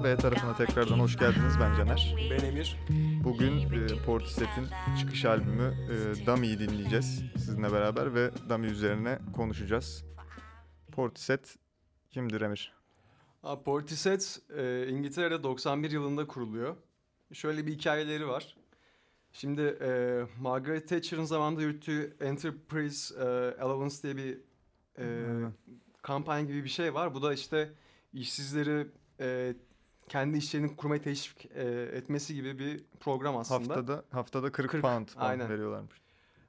Merhabalar B tarafına tekrardan hoş geldiniz ben Caner. Ben Emir. Bugün e, Portishead'in çıkış albümü e, Dummy'yi dinleyeceğiz sizinle beraber ve Dummy üzerine konuşacağız. Portishead kimdir Emir? Abi Portishead e, İngiltere'de 91 yılında kuruluyor. Şöyle bir hikayeleri var. Şimdi e, Margaret Thatcher'ın zamanında yürüttüğü Enterprise e, Allowance diye bir e, kampanya gibi bir şey var. Bu da işte işsizleri e, kendi işlerini kurmaya teşvik e, etmesi gibi bir program aslında. Haftada haftada 40, 40, pound falan aynen. veriyorlarmış.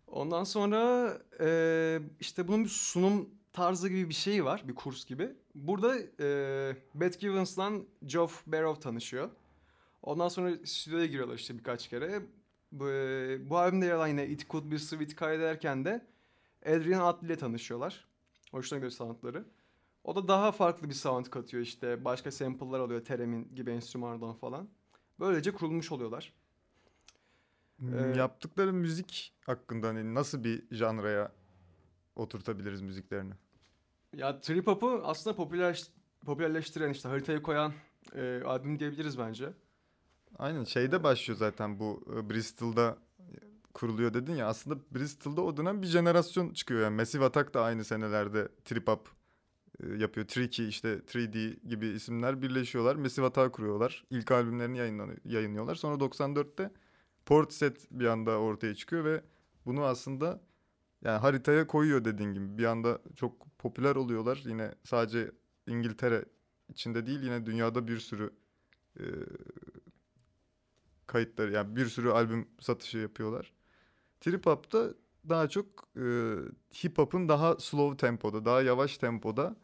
Ondan sonra e, işte bunun bir sunum tarzı gibi bir şey var. Bir kurs gibi. Burada e, Beth Gibbons'la Geoff Barrow tanışıyor. Ondan sonra stüdyoya giriyorlar işte birkaç kere. Bu, e, bu albümde yer alan yine It Could Be Sweet kaydederken de Adrian Atley ile tanışıyorlar. Hoşuna göre soundları. O da daha farklı bir sound katıyor işte. Başka sample'lar alıyor Teremin gibi enstrümanlardan falan. Böylece kurulmuş oluyorlar. Hmm, Ee, Yaptıkları müzik hakkında hani nasıl bir janraya oturtabiliriz müziklerini? Ya trip hop'u aslında popüler popülerleştiren işte haritaya koyan e, albüm diyebiliriz bence. Aynen şeyde başlıyor zaten bu e, Bristol'da kuruluyor dedin ya aslında Bristol'da o dönem bir jenerasyon çıkıyor yani Massive Attack da aynı senelerde trip hop yapıyor. Tricky işte 3D gibi isimler birleşiyorlar. Massive Attack kuruyorlar. İlk albümlerini yayınlıyorlar. Sonra 94'te Portishead bir anda ortaya çıkıyor ve bunu aslında yani haritaya koyuyor dediğin gibi. Bir anda çok popüler oluyorlar. Yine sadece İngiltere içinde değil yine dünyada bir sürü e, kayıtları yani bir sürü albüm satışı yapıyorlar. Trip hop'ta daha çok e, hip hop'un daha slow tempoda, daha yavaş tempoda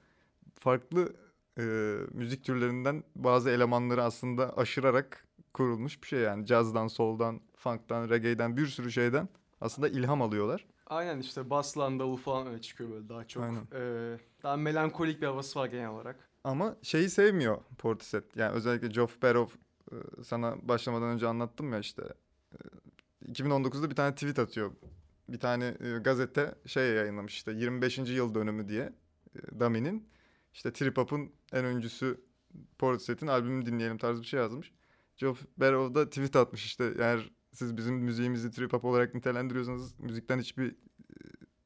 farklı e, müzik türlerinden bazı elemanları aslında aşırarak kurulmuş bir şey yani. Cazdan, soul'dan, funk'tan, reggae'den bir sürü şeyden aslında ilham alıyorlar. Aynen işte baslan davul falan öyle çıkıyor böyle daha çok. Aynen. e, daha melankolik bir havası var genel olarak. Ama şeyi sevmiyor Portishead. Yani özellikle Geoff Barrow e, sana başlamadan önce anlattım ya işte. e, 2019'da bir tane tweet atıyor. Bir tane e, gazete şey yayınlamış işte 25. yıl dönümü diye Dummy'nin. İşte trip hop'un en öncüsü Portishead'in albümünü dinleyelim tarzı bir şey yazmış. Geoff Barrow da tweet atmış işte eğer siz bizim müziğimizi trip hop olarak nitelendiriyorsanız müzikten hiçbir e,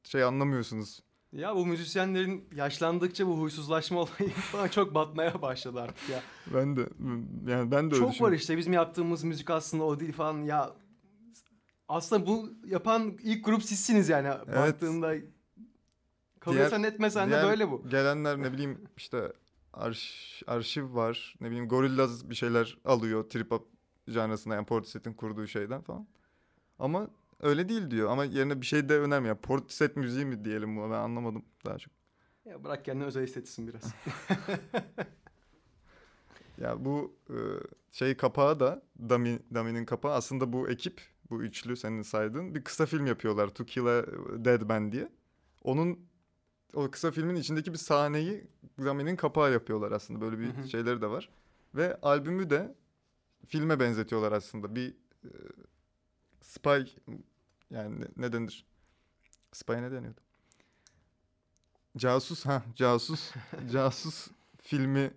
şey anlamıyorsunuz Ya bu müzisyenlerin yaşlandıkça bu huysuzlaşma olayı bana çok batmaya başladı artık ya. Ben de yani ben de öyle çok var işte bizim yaptığımız müzik aslında o değil falan ya. Aslında bu yapan ilk grup sizsiniz yani baktığında. Etsen etmesen de böyle bu. Gelenler ne bileyim işte arş, arşiv var. Ne bileyim Gorillaz bir şeyler alıyor trip hop janrasında yani Portishead'in kurduğu şeyden falan. Ama öyle değil diyor ama yerine bir şey de önermiyor. Yani Portishead müziği mi diyelim buna ben anlamadım daha çok. Ya bırak kendini özel hissetsin biraz. Ya bu e, şey kapağı da Dummy, Dummy'nin kapağı aslında bu ekip bu üçlü senin saydığın bir kısa film yapıyorlar. To Kill a Dead Man diye. Onun o kısa filmin içindeki bir sahneyi Dummy'nin kapağı yapıyorlar aslında. Böyle bir şeyleri de var. Ve albümü de filme benzetiyorlar aslında. Bir e, spy yani ne, ne denir? Spy ne deniyordu? Casus ha casus casus filmi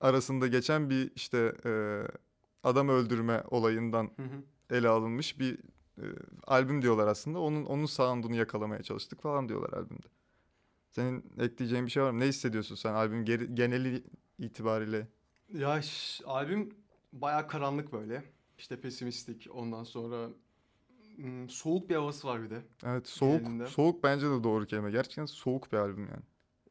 arasında geçen bir işte e, adam öldürme olayından Hı hı. ele alınmış bir e, albüm diyorlar aslında. Onun onun sound'unu yakalamaya çalıştık falan diyorlar albümde. Senin ekleyeceğin bir şey var mı? Ne hissediyorsun sen albüm geri- geneli itibariyle? ya ş- albüm bayağı karanlık böyle. İşte pesimistik ondan sonra hmm, soğuk bir havası var bir de. Evet soğuk Genelinde. soğuk bence de doğru kelime. Gerçekten soğuk bir albüm yani.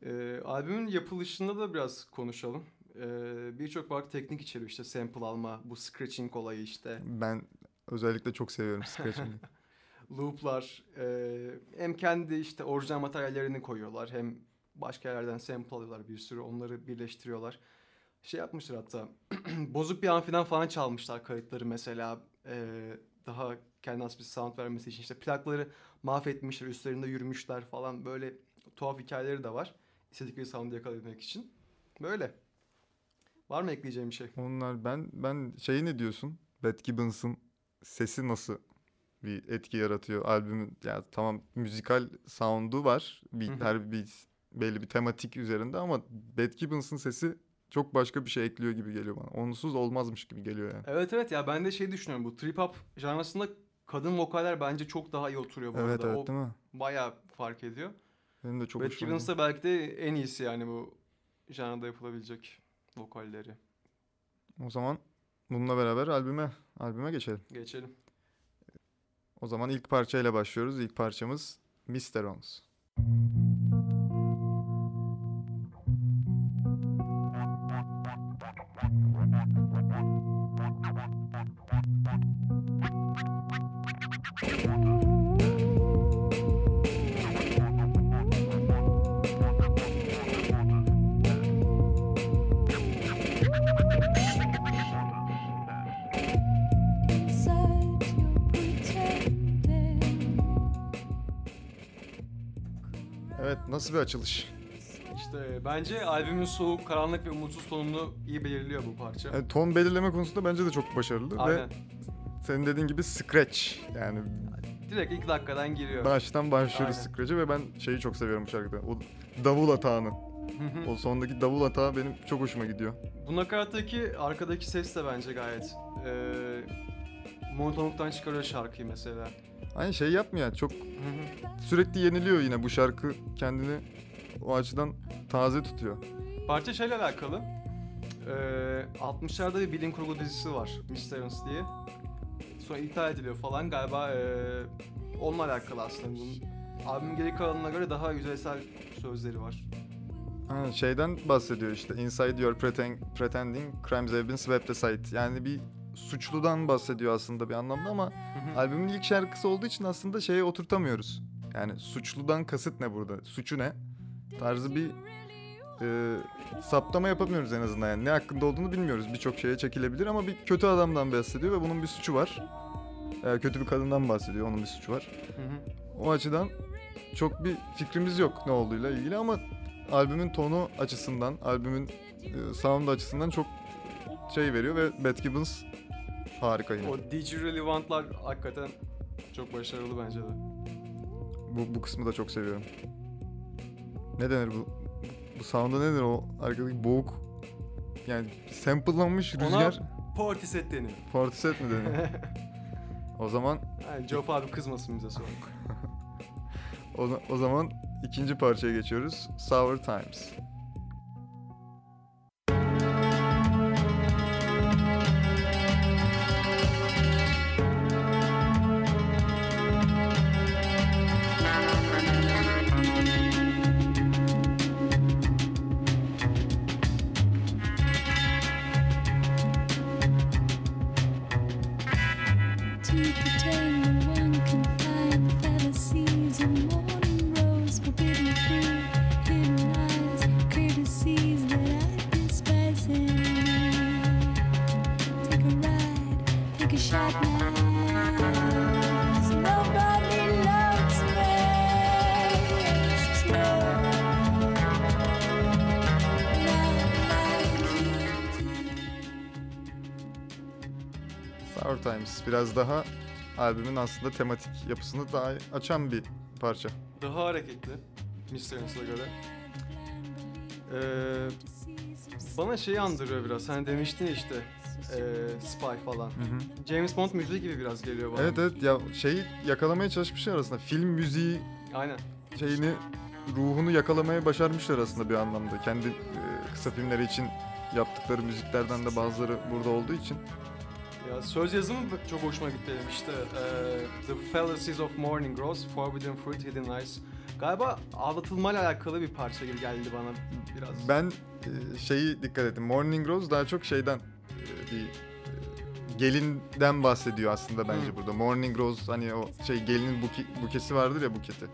Ee, albümün yapılışında da biraz konuşalım. Ee, Birçok farklı teknik içeriyor işte sample alma, bu scratching olayı işte. Ben özellikle çok seviyorum scratching'i. looplar e, hem kendi işte orijinal materyallerini koyuyorlar hem başka yerlerden sample alıyorlar bir sürü onları birleştiriyorlar. Şey yapmışlar hatta bozuk bir amfiden falan çalmışlar kayıtları mesela e, daha kendine bir sound vermesi için işte plakları mahvetmişler üstlerinde yürümüşler falan böyle tuhaf hikayeleri de var. İstedikleri sound'u yakalamak için. Böyle. Var mı ekleyeceğim bir şey? Onlar ben ben şeyi ne diyorsun? Beth Gibbons'ın sesi nasıl bir etki yaratıyor albümün? Yani tamam müzikal sound'u var. Her bir belli bir tematik üzerinde ama Beth Gibbons'ın sesi çok başka bir şey ekliyor gibi geliyor bana. Onsuz olmazmış gibi geliyor yani. Evet evet ya ben de şey düşünüyorum bu trip hop janrasında kadın vokaller bence çok daha iyi oturuyor bu Evet arada. evet o değil mi? bayağı fark ediyor. Benim de çok Bad Gibbons da belki de en iyisi yani bu janrada yapılabilecek vokalleri. O zaman bununla beraber albüme albüme geçelim. Geçelim. O zaman ilk parçayla başlıyoruz. İlk parçamız Mr. Ons. Inside nasıl bir açılış? İşte bence albümün soğuk, karanlık ve umutsuz tonunu iyi belirliyor bu parça. Yani ton belirleme konusunda bence de çok başarılı ve Aynen. senin dediğin gibi scratch yani Direkt ilk dakikadan giriyor. baştan başlıyoruz Aynen. scratch'e ve ben şeyi çok seviyorum bu şarkıda. O davul atağını. O sondaki davul atağı benim çok hoşuma gidiyor. bu nakarattaki arkadaki ses de bence gayet e, monotonluktan çıkarıyor şarkıyı mesela. Aynı şey yapmıyor. Çok sürekli yeniliyor yine bu şarkı kendini o açıdan taze tutuyor. Parça şeyle alakalı. Ee, 60'larda bir bilim kurgu dizisi var. Mysterious diye. Sonra iptal ediliyor falan. Galiba ee, onunla alakalı aslında. Bunun albümün geri kalanına göre daha yüzeysel sözleri var. Ha, şeyden bahsediyor işte. Inside your pretend, pretending crimes have been swept aside. Yani bir suçludan bahsediyor aslında bir anlamda ama Hı hı. albümün ilk şarkısı olduğu için aslında şeye oturtamıyoruz. Yani suçludan kasıt ne burada? Suçu ne? Tarzı bir e, saptama yapamıyoruz en azından. Yani ne hakkında olduğunu bilmiyoruz. Birçok şeye çekilebilir ama bir kötü adamdan bahsediyor ve bunun bir suçu var. E, kötü bir kadından bahsediyor. Onun bir suçu var. Hı hı. O açıdan çok bir fikrimiz yok ne olduğuyla ilgili ama albümün tonu açısından, albümün e, sound açısından çok şey veriyor ve Bad Gibbons harika yine. O Did You Really Want'lar hakikaten çok başarılı bence de. Bu, bu kısmı da çok seviyorum. Ne denir bu? Bu sound'a ne denir o arkadaki boğuk yani sample'lanmış Ona- rüzgar Portishead deniyor. Portishead mi denir? o zaman Yani Joff abi kızmasın bize sonra. o, o zaman ikinci parçaya geçiyoruz. Sour Times. Biraz daha albümün aslında tematik yapısını daha açan bir parça. Daha hareketli. Mysterious'a göre. Ee, bana şeyi andırıyor biraz. Sen demiştin ya işte ee, Spy falan. James Bond müziği gibi biraz geliyor bana. Evet evet ya şeyi yakalamaya çalışmışlar aslında. Film müziği Aynen. şeyini ruhunu yakalamaya başarmışlar aslında bir anlamda. Kendi e, kısa filmleri için yaptıkları müziklerden de bazıları burada olduğu için. Ya söz yazımı çok hoşuma gitti benim işte. ee, The Fallacies of Morning Rose, Forbidden Fruit, Hidden Eyes. Galiba aldatılmayla alakalı bir parça gibi geldi bana biraz. Ben e, şeyi dikkat ettim. Morning Rose daha çok şeyden e, bir e, gelinden bahsediyor aslında bence Hı. burada. Morning Rose hani o şey gelinin buki, bukesi vardır ya buketi.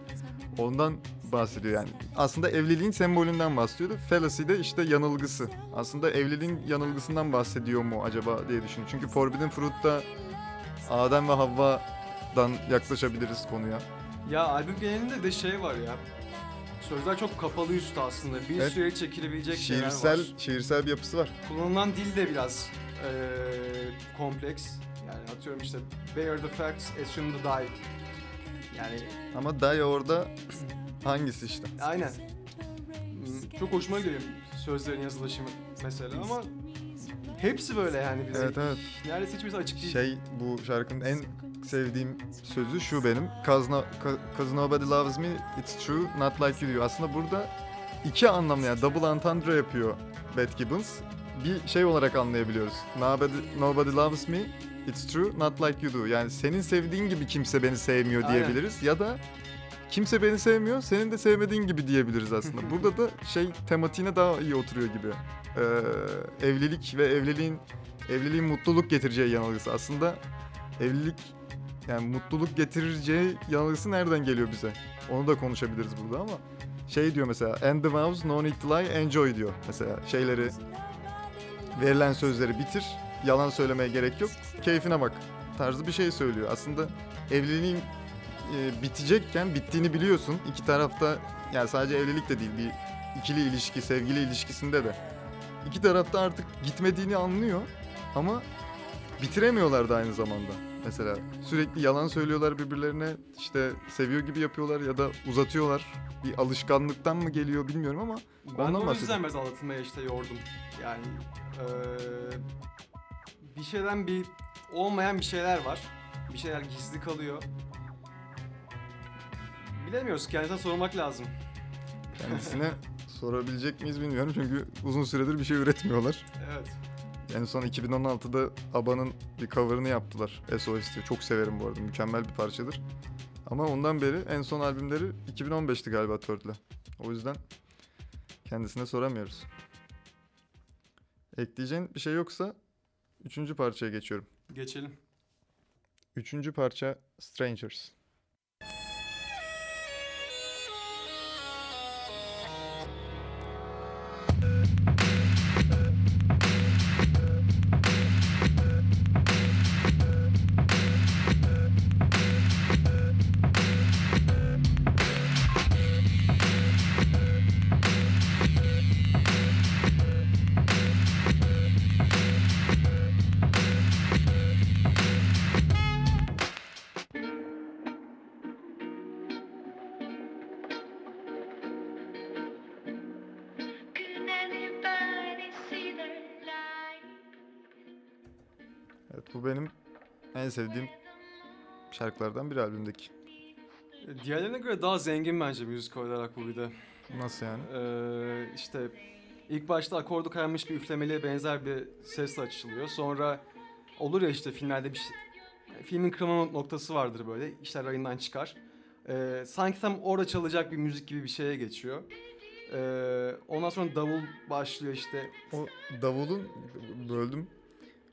Ondan bahsediyor yani. Aslında evliliğin sembolünden bahsediyordu. Fallacy de işte yanılgısı. Aslında evliliğin yanılgısından bahsediyor mu acaba diye düşünüyorum. Çünkü Forbidden Fruit'ta Adem ve Havva'dan yaklaşabiliriz konuya. Ya albüm genelinde de şey var ya. Sözler çok kapalı üstü aslında. Bir Evet. süre çekilebilecek Şiirsel şeyler var. şiirsel bir yapısı var. Kullanılan dil de biraz eee, kompleks. Yani atıyorum işte bear the facts, assume the die. Yani Ama Daya orada hangisi işte? aynen. Hmm, Çok hoşuma gidiyor sözlerin yazılışı mesela ama hepsi böyle yani bizim. Evet evet. Neredeyse hiçbirisi açık değil. Şey bu şarkının en sevdiğim sözü şu benim. Cause, no, cause nobody loves me, it's true, not like you diyor. Aslında burada iki anlamlı yani double entendre yapıyor Beth Gibbons. Bir şey olarak anlayabiliyoruz. Nobody, nobody loves me, it's true, not like you do. Yani senin sevdiğin gibi kimse beni sevmiyor Aynen. diyebiliriz. Ya da kimse beni sevmiyor, senin de sevmediğin gibi diyebiliriz aslında. Burada da şey tematiğine daha iyi oturuyor gibi. Ee, evlilik ve evliliğin evliliğin mutluluk getireceği yanılgısı. Aslında evlilik yani mutluluk getireceği yanılgısı nereden geliyor bize? Onu da konuşabiliriz burada ama şey diyor mesela end the vows no need to lie enjoy diyor mesela şeyleri verilen sözleri bitir yalan söylemeye gerek yok keyfine bak tarzı bir şey söylüyor. Aslında evliliğin e, bitecekken bittiğini biliyorsun. İki tarafta yani sadece evlilik de değil bir ikili ilişki, sevgili ilişkisinde de iki tarafta artık gitmediğini anlıyor ama bitiremiyorlar da aynı zamanda. Mesela sürekli yalan söylüyorlar birbirlerine işte seviyor gibi yapıyorlar ya da uzatıyorlar. Bir alışkanlıktan mı geliyor bilmiyorum ama Ben Ondan o bahsediyorum. yüzden biraz aldatılmaya işte yordum. Yani eee, bir şeyden bir olmayan bir şeyler var. Bir şeyler gizli kalıyor. Bilemiyoruz. Kendisine sormak lazım. kendisine sorabilecek miyiz bilmiyorum çünkü uzun süredir bir şey üretmiyorlar. Evet. Yani son 2016'da ABBA'nın bir cover'ını yaptılar. SOS diye. Çok severim bu arada. Mükemmel bir parçadır. Ama ondan beri en son albümleri 2015'ti galiba Turtle'le. O yüzden kendisine soramıyoruz. Ekleyeceğin bir şey yoksa üçüncü parçaya geçiyorum. Geçelim. Üçüncü parça Strangers. Sevdiğim şarkılardan bir albümdeki. E, Diğerlerine göre daha zengin bence müzik olarak bu bir de. Nasıl yani? Ee, işte ilk başta akordu kaymış bir üflemeliye benzer bir sesle açılıyor. Sonra olur ya işte filmlerde bir şey, filmin kırılma noktası vardır böyle işler rayından çıkar. Ee, sanki tam orada çalacak bir müzik gibi bir şeye geçiyor. Ee, ondan sonra davul başlıyor işte. O davulun böldüm.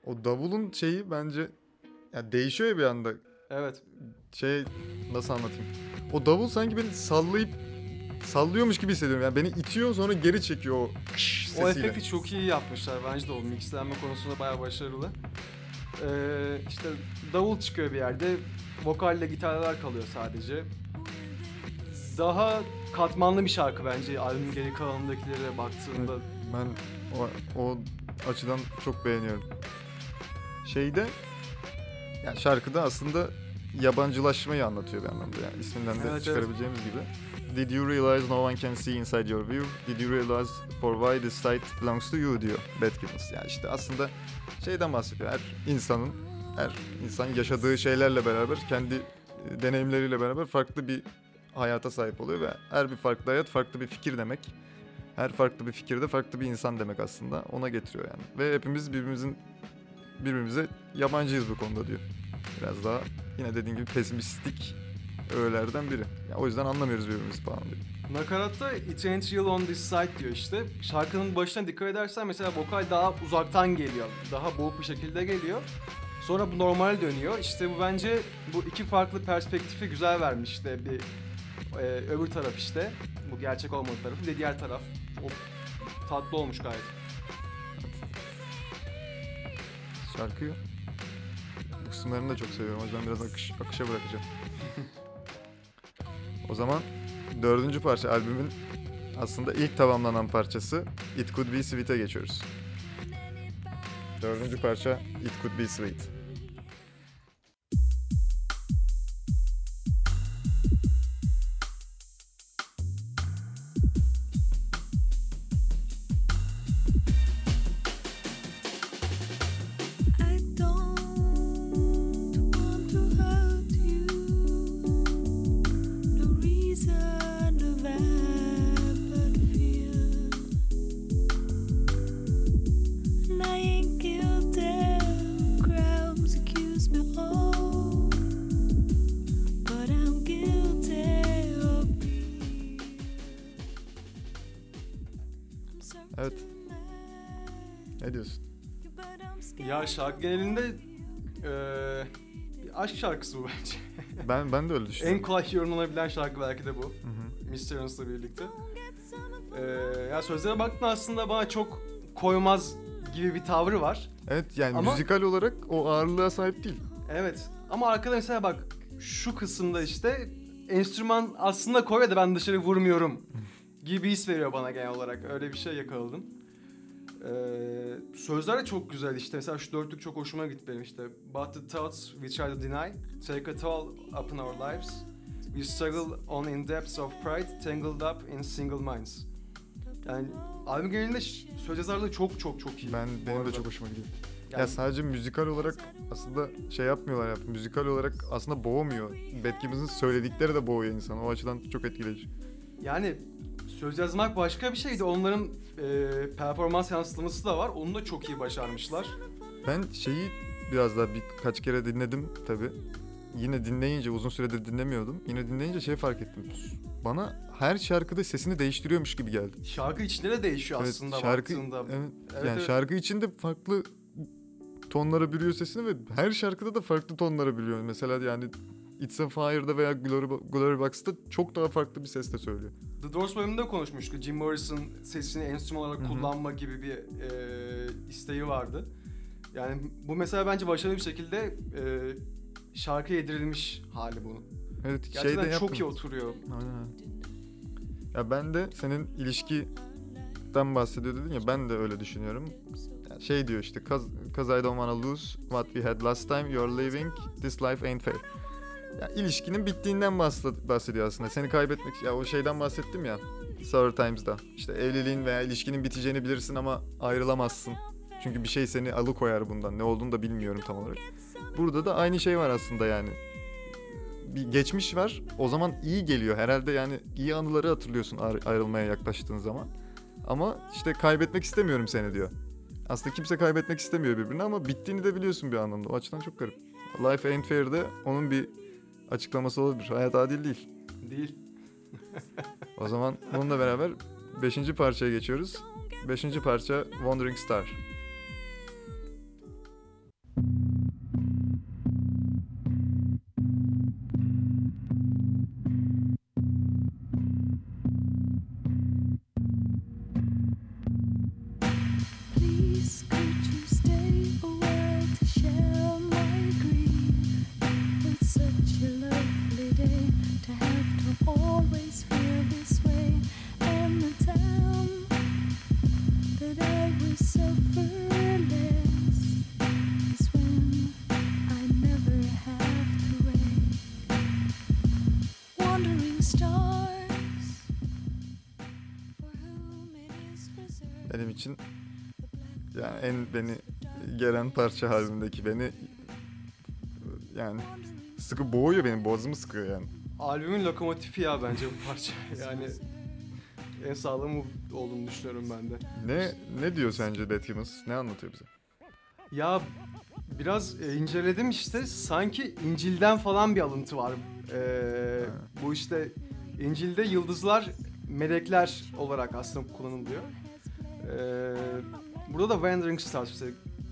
O davulun şeyi bence ya değişiyor ya bir anda. Evet Şey nasıl anlatayım? O davul sanki beni sallayıp sallıyormuş gibi hissediyorum. Yani beni itiyor sonra geri çekiyor o kış o sesiyle. efekti çok iyi yapmışlar bence de o mixlenme konusunda bayağı başarılı. Ee, işte davul çıkıyor bir yerde vokalle gitarlar kalıyor sadece. Daha katmanlı bir şarkı bence albümün geri kalanındakilere baktığında. Ben o, o açıdan çok beğeniyorum. Şeyde yani şarkıda aslında yabancılaşmayı anlatıyor bir anlamda yani isminden de Evet, evet. çıkarabileceğimiz gibi. Did you realize no one can see inside your view? Did you realize for why this sight belongs to you diyor Bad Gibbons. Yani işte aslında şeyden bahsediyor. Her insanın, her insan yaşadığı şeylerle beraber, kendi e, deneyimleriyle beraber farklı bir hayata sahip oluyor ve her bir farklı hayat farklı bir fikir demek. Her farklı bir fikirde farklı bir insan demek aslında. Ona getiriyor yani. Ve hepimiz birbirimizin birbirimize yabancıyız bu konuda diyor. Biraz daha yine dediğim gibi pesimistik öğelerden biri. Ya o yüzden anlamıyoruz birbirimizi falan diyor. Nakaratta It ain't real on this side diyor işte. Şarkının başına dikkat edersen mesela vokal daha uzaktan geliyor. Daha boğuk bir şekilde geliyor. Sonra bu normal dönüyor. İşte bu bence bu iki farklı perspektifi güzel vermiş işte bir e, öbür taraf işte. Bu gerçek olmadığı tarafı bir de diğer taraf. O tatlı olmuş gayet. Şarkıyı bu kısımlarını da çok seviyorum. O yüzden biraz akış, akışa bırakacağım. o zaman dördüncü parça albümün aslında ilk tamamlanan parçası It Could Be Sweet'e geçiyoruz. Dördüncü parça It Could Be Sweet. Ya şarkı genelinde eee, bir aşk şarkısı bu bence. Ben ben de öyle en düşünüyorum. kolay yorumlanabilen şarkı belki de bu. Mr. Earnest'la birlikte. Eee ya sözlere baktığında aslında bana çok koymaz gibi bir tavrı var. Evet yani Ama- müzikal olarak o ağırlığa sahip değil. Evet. Ama arkada mesela bak şu kısımda işte enstrüman aslında koyuyor da ben dışarı vurmuyorum gibi his veriyor bana genel olarak. Öyle bir şey yakaladım. Ee, sözler de çok güzel işte. Mesela şu dörtlük çok hoşuma gitti benim işte. But the thoughts we try to deny take a toll upon our lives. We struggle on in depths of pride, tangled up in single minds. Yani albüm genelinde söz yazarlığı çok çok çok iyi. Ben benim de arada. çok hoşuma gidiyor. Yani- Ya sadece müzikal olarak aslında şey yapmıyorlar ya. Müzikal olarak aslında boğmuyor. Gibbons'ın söyledikleri de boğuyor insanı. O açıdan çok etkileyici. Yani söz yazmak başka bir şeydi. Onların e, performans yansıtması da var. Onu da çok iyi başarmışlar. Ben şeyi biraz daha birkaç kere dinledim tabi. Yine dinleyince uzun süredir dinlemiyordum. Yine dinleyince şey fark ettim. Bana her şarkıda sesini değiştiriyormuş gibi geldi. Şarkı içinde de değişiyor Evet, aslında şarkı baktığında. evet, Evet, yani evet. şarkı içinde farklı tonlara bürüyor sesini ve her şarkıda da farklı tonlara bürüyor. Mesela yani It's a Fire'da veya Glory, Glory Box'ta çok daha farklı bir sesle söylüyor. The Doors bölümünde konuşmuştuk. Jim Morrison sesini enstrüman olarak Hı hı. kullanma gibi bir e, isteği vardı. Yani bu mesela bence başarılı bir şekilde e, şarkıya yedirilmiş hali bunun. Evet, Gerçekten şeyde çok iyi yapmıyor. oturuyor. Aynen. Ya ben de senin ilişkiden bahsediyor dedin ya ben de öyle düşünüyorum. Şey diyor işte cause, 'cause I don't wanna lose what we had last time you're leaving this life ain't fair. Ya ilişkinin bittiğinden bahsed- bahsediyor aslında. Seni kaybetmek ya o şeyden bahsettim ya Sour Times'da. İşte evliliğin veya ilişkinin biteceğini bilirsin ama ayrılamazsın. Çünkü bir şey seni alıkoyar bundan. Ne olduğunu da bilmiyorum tam olarak. Burada da aynı şey var aslında yani bir geçmiş var. O zaman iyi geliyor. Herhalde yani iyi anıları hatırlıyorsun ayrı- ayrılmaya yaklaştığın zaman. Ama işte kaybetmek istemiyorum seni diyor. Aslında kimse kaybetmek istemiyor birbirini ama bittiğini de biliyorsun bir anlamda. O açıdan çok garip. Life Ain't Fair'de onun bir açıklaması olabilir. Hayat adil değil. Değil. O zaman bununla beraber 5. parçaya geçiyoruz. 5. parça Wandering Star. Parça albümdeki beni yani sıkı boğuyor benim boğazımı sıkıyor yani. Albümün lokomotifi ya bence bu parça. Yani en sağlam bu olduğunu düşünüyorum ben de. Ne ne diyor sence Gibbons? Ne anlatıyor bize? Ya biraz e, inceledim işte sanki İncil'den falan bir alıntı var. Ee, bu işte İncil'de yıldızlar melekler olarak aslında kullanılıyor. Ee, burada da Wandering Stars işte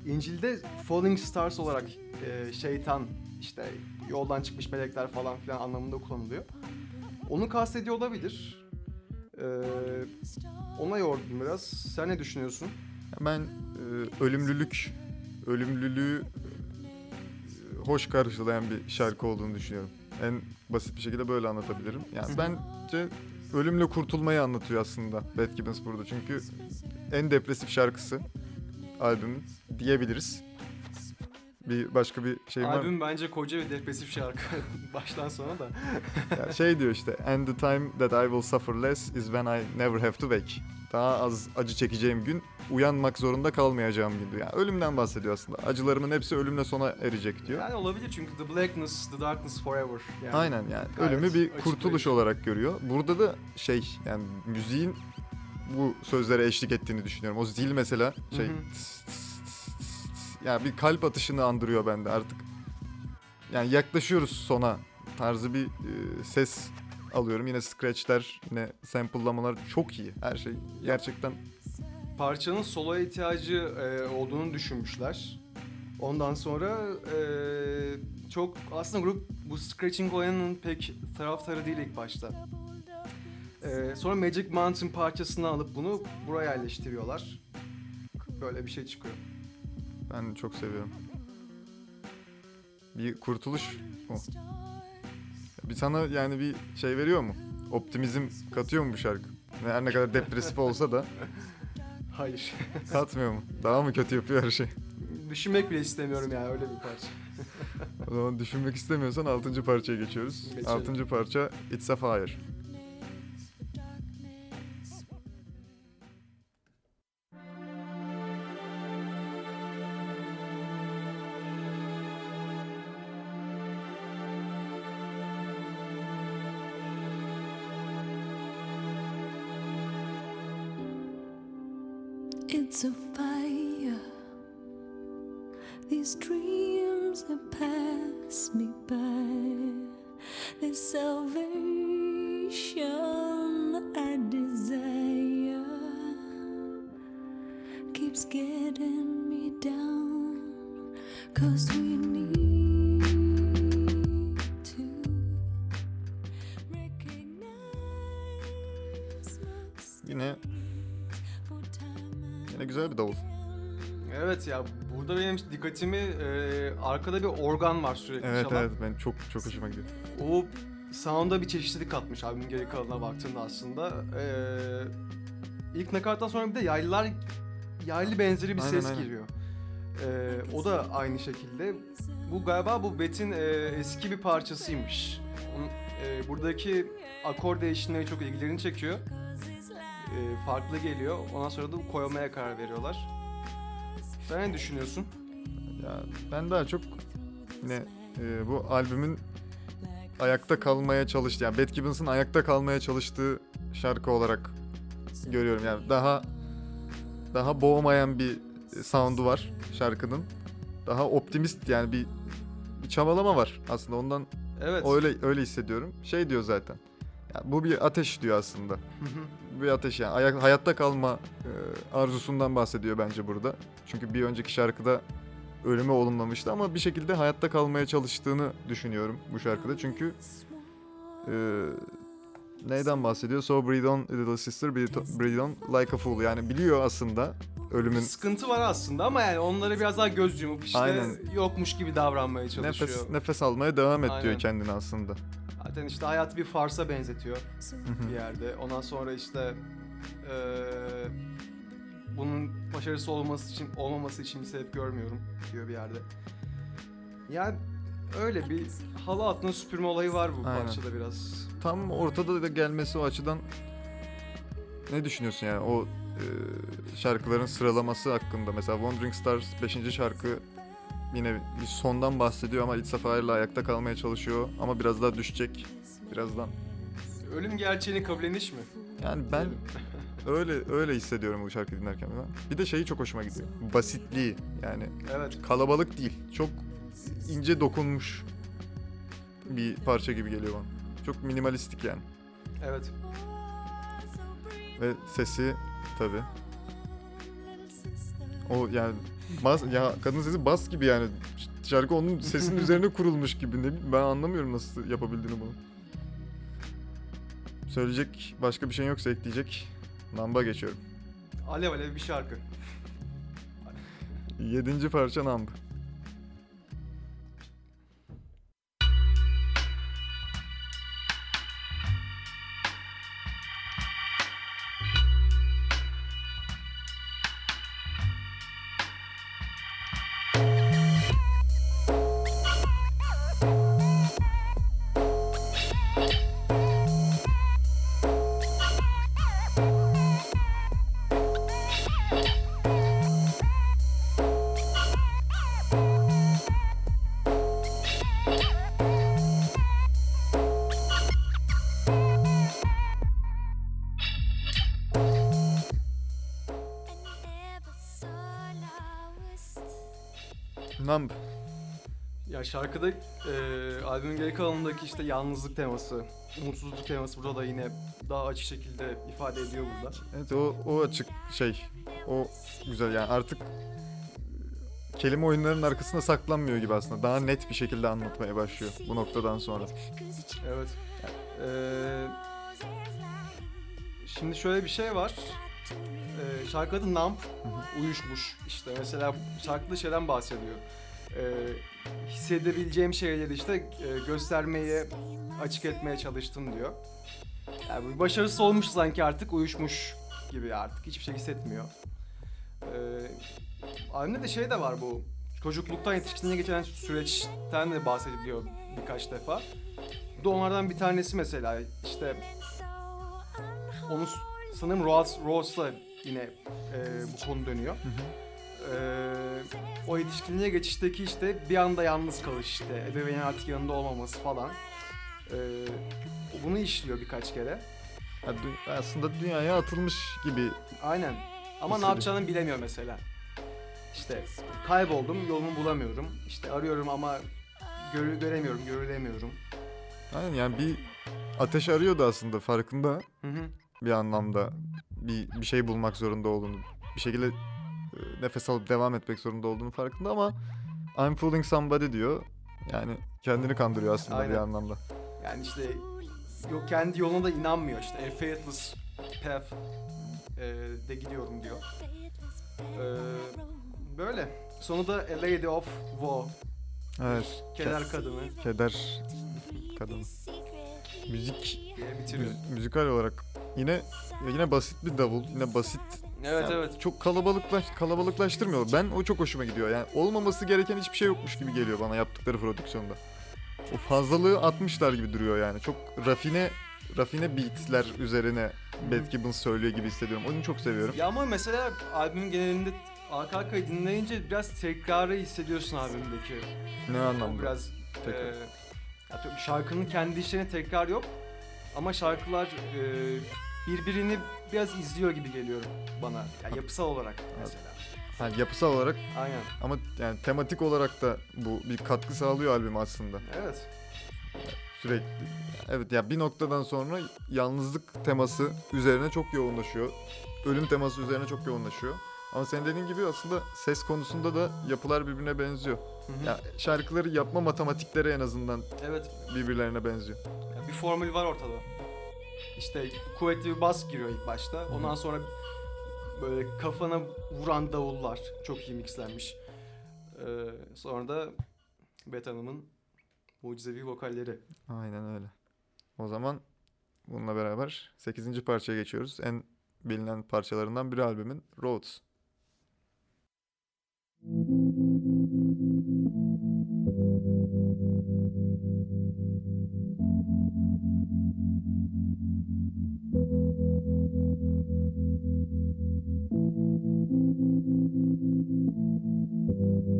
İncil'de Falling Stars olarak e, şeytan işte yoldan çıkmış melekler falan filan anlamında kullanılıyor. Onu kastediyor olabilir. Ee, ona yordum biraz. Sen ne düşünüyorsun? Ben e, ölümlülük, ölümlülüğü e, hoş karşılayan bir şarkı olduğunu düşünüyorum. En basit bir şekilde böyle anlatabilirim. Yani bence ölümle kurtulmayı anlatıyor aslında Bad Gibbons burada. Çünkü en depresif şarkısı albümün diyebiliriz. Bir başka bir şey var mı? Albüm bence koca ve depresif şarkı baştan sona da. Ya şey diyor işte and the time that I will suffer less is when I never have to wake. Daha az acı çekeceğim gün uyanmak zorunda kalmayacağım gün diyor. Yani ölümden bahsediyor aslında. Acılarımın hepsi ölümle sona erecek diyor. Yani olabilir çünkü The Blackness, The Darkness Forever. Yani Aynen yani ölümü bir açıklayıcı. kurtuluş olarak görüyor. Burada da şey yani müziğin bu sözlere eşlik ettiğini düşünüyorum. O zil mesela şey Hı hı. tıs tıs tıs tıs tıs. yani bir kalp atışını andırıyor bende artık. Yani yaklaşıyoruz sona tarzı bir e, ses alıyorum. Yine scratchler, yine sample'lamalar çok iyi. Her şey gerçekten parçanın soloya ihtiyacı e, olduğunu düşünmüşler. Ondan sonra e, çok aslında grup bu scratching olayının pek taraftarı değil ilk başta. E, sonra Magic Mountain parçasını alıp bunu buraya yerleştiriyorlar. Böyle bir şey çıkıyor. Ben çok seviyorum. Bir kurtuluş o. Bir sana yani bir şey veriyor mu? Optimizm katıyor mu bu şarkı? Her ne kadar depresif olsa da Hayır. katmıyor mu? Daha mı kötü yapıyor her şey? Düşünmek bile istemiyorum yani öyle bir parça. O zaman düşünmek istemiyorsan 6. parçaya geçiyoruz. Geçelim. 6. parça It's a Fire. Arkada bir organ var sürekli Evet çalan. evet ben çok çok hoşuma gidiyor. O sound'a bir çeşitlilik katmış albümün geri kalanına baktığında aslında. Ee, ilk nakarattan sonra bir de yaylılar yaylı benzeri bir Aynen, ses aynen. giriyor. Ee, o da aynı şekilde. Bu galiba bu Bet'in e, eski bir parçasıymış. Onun, e, buradaki akor değişimleri çok ilgilerini çekiyor. E, farklı geliyor. Ondan sonra da koymaya karar veriyorlar. Sen ne düşünüyorsun? Ya ben daha çok yine e, bu albümün ayakta kalmaya çalıştı. Yani Bad Gibbons'ın ayakta kalmaya çalıştığı şarkı olarak görüyorum. Yani daha daha boğmayan bir sound'u var şarkının. Daha optimist yani bir, bir çabalama var aslında ondan Evet. öyle öyle hissediyorum. Şey diyor zaten. Ya bu bir ateş diyor aslında. Bir ateş yani ayak, hayatta kalma e, arzusundan bahsediyor bence burada. Çünkü bir önceki şarkıda ölümü olumlamıştı ama bir şekilde hayatta kalmaya çalıştığını düşünüyorum bu şarkıda. Çünkü e, neyden bahsediyor? So breathe on little sister, breathe on like a fool. Yani biliyor aslında ölümün sıkıntı var aslında ama yani onlara biraz daha göz yumup işte Aynen. yokmuş gibi davranmaya çalışıyor. nefes nefes almaya devam et diyor Aynen. kendine aslında. Zaten işte hayatı bir farsa benzetiyor bir yerde. Ondan sonra işte eee, bunun başarısı olması için olmaması için bir sebep görmüyorum diyor bir yerde. Yani öyle bir halı altına süpürme olayı var bu Aynen. parçada biraz. Tam ortada da gelmesi o açıdan ne düşünüyorsun yani o e, şarkıların sıralaması hakkında mesela Wandering Stars 5. şarkı yine bir sondan bahsediyor ama It's a Fire'la ayakta kalmaya çalışıyor ama biraz daha düşecek birazdan. Ölüm gerçeğini kabulleniş mi? Yani ben öyle öyle hissediyorum bu şarkıyı dinlerken. Ben. Bir de şeyi çok hoşuma gidiyor. Basitliği yani Evet. kalabalık değil. Çok ince dokunmuş bir parça gibi geliyor bana. Çok minimalistik yani. Evet. Ve sesi tabi. O yani bas, ya kadın sesi bas gibi yani. Şarkı onun sesinin üzerine kurulmuş gibi. Ne ben anlamıyorum nasıl yapabildiğini bunu. Söyleyecek başka bir şey yoksa ekleyecek. Namba geçiyorum. Alev alev bir şarkı. Yedinci parça Numb. Şarkıda e, albümün geri kalanındaki işte yalnızlık teması, umutsuzluk teması burada da yine daha açık şekilde ifade ediyor burada. Evet o, o açık şey. O güzel yani artık kelime oyunlarının arkasında saklanmıyor gibi aslında. Daha net bir şekilde anlatmaya başlıyor bu noktadan sonra. Evet. Ee, şimdi şöyle bir şey var. Ee, şarkı adı Numb, uyuşmuş. İşte mesela şarkıda şeyden bahsediyor. Ee, hissedebileceğim şeyleri işte e, göstermeye, açık etmeye çalıştım diyor. Yani bu başarısız olmuş sanki artık uyuşmuş gibi artık hiçbir şey hissetmiyor. Ee, albümde de şey de var bu. Çocukluktan yetişkinliğe geçen süreçten de bahsediliyor birkaç defa. Bu da onlardan bir tanesi mesela işte onu sanırım Rose, Rose'la yine e, bu konu dönüyor. E, o yetişkinliğe geçişteki işte bir anda yalnız kalış işte ebeveynin artık yanında olmaması falan. E, bunu işliyor birkaç kere. Yani dü- aslında dünyaya atılmış gibi. Aynen. Ama ne yapacağını bilemiyor mesela. İşte kayboldum, yolumu bulamıyorum. İşte arıyorum ama görü göremiyorum, görülemiyorum. Aynen yani bir ateş arıyordu aslında farkında Hı hı. bir anlamda. Bir, bir şey bulmak zorunda olduğunu. Bir şekilde nefes alıp devam etmek zorunda olduğunu farkında ama I'm fooling somebody diyor. Yani kendini kandırıyor aslında bir Aynen. anlamda. Yani işte yok kendi yoluna da inanmıyor işte. A faithless path e, de gidiyorum diyor. E, böyle. Sonu da A Lady of Woe. Evet. Keder kadını Keder kadın. Müzik müzikal olarak yine yine basit bir davul, yine basit. Evet yani evet. Çok kalabalıklaş kalabalıklaştırmıyor. Ben o çok hoşuma gidiyor. Yani olmaması gereken hiçbir şey yokmuş gibi geliyor bana yaptıkları prodüksiyonda. O fazlalığı atmışlar gibi duruyor yani. Çok rafine rafine beatler üzerine Bad Gibbons söylüyor gibi hissediyorum. Onu çok seviyorum. Ya ama mesela albümün genelinde arka arkaya dinleyince biraz tekrarı hissediyorsun albümdeki. Ne O anlamda? biraz Tekrar. e, atıyorum şarkının kendi işlerine tekrar yok. Ama şarkılar e, birbirini biraz izliyor gibi geliyor bana. Yani yapısal olarak mesela. Yani yapısal olarak Aynen. ama yani tematik olarak da bu bir katkı sağlıyor albüm aslında. Evet. Sürekli. Evet ya bir noktadan sonra yalnızlık teması üzerine çok yoğunlaşıyor. Ölüm teması üzerine çok yoğunlaşıyor. Ama senin dediğin gibi aslında ses konusunda da yapılar birbirine benziyor. Hı hı. Ya şarkıları yapma matematikleri en azından Evet. birbirlerine benziyor. Ya bir formül var ortada. İşte kuvvetli bir bas giriyor ilk başta. Ondan sonra böyle kafana vuran davullar çok iyi mixlenmiş. Ee, sonra da Bet Hanım'ın mucizevi vokalleri. Aynen öyle. O zaman bununla beraber 8. parçaya geçiyoruz. En bilinen parçalarından biri albümün Roads.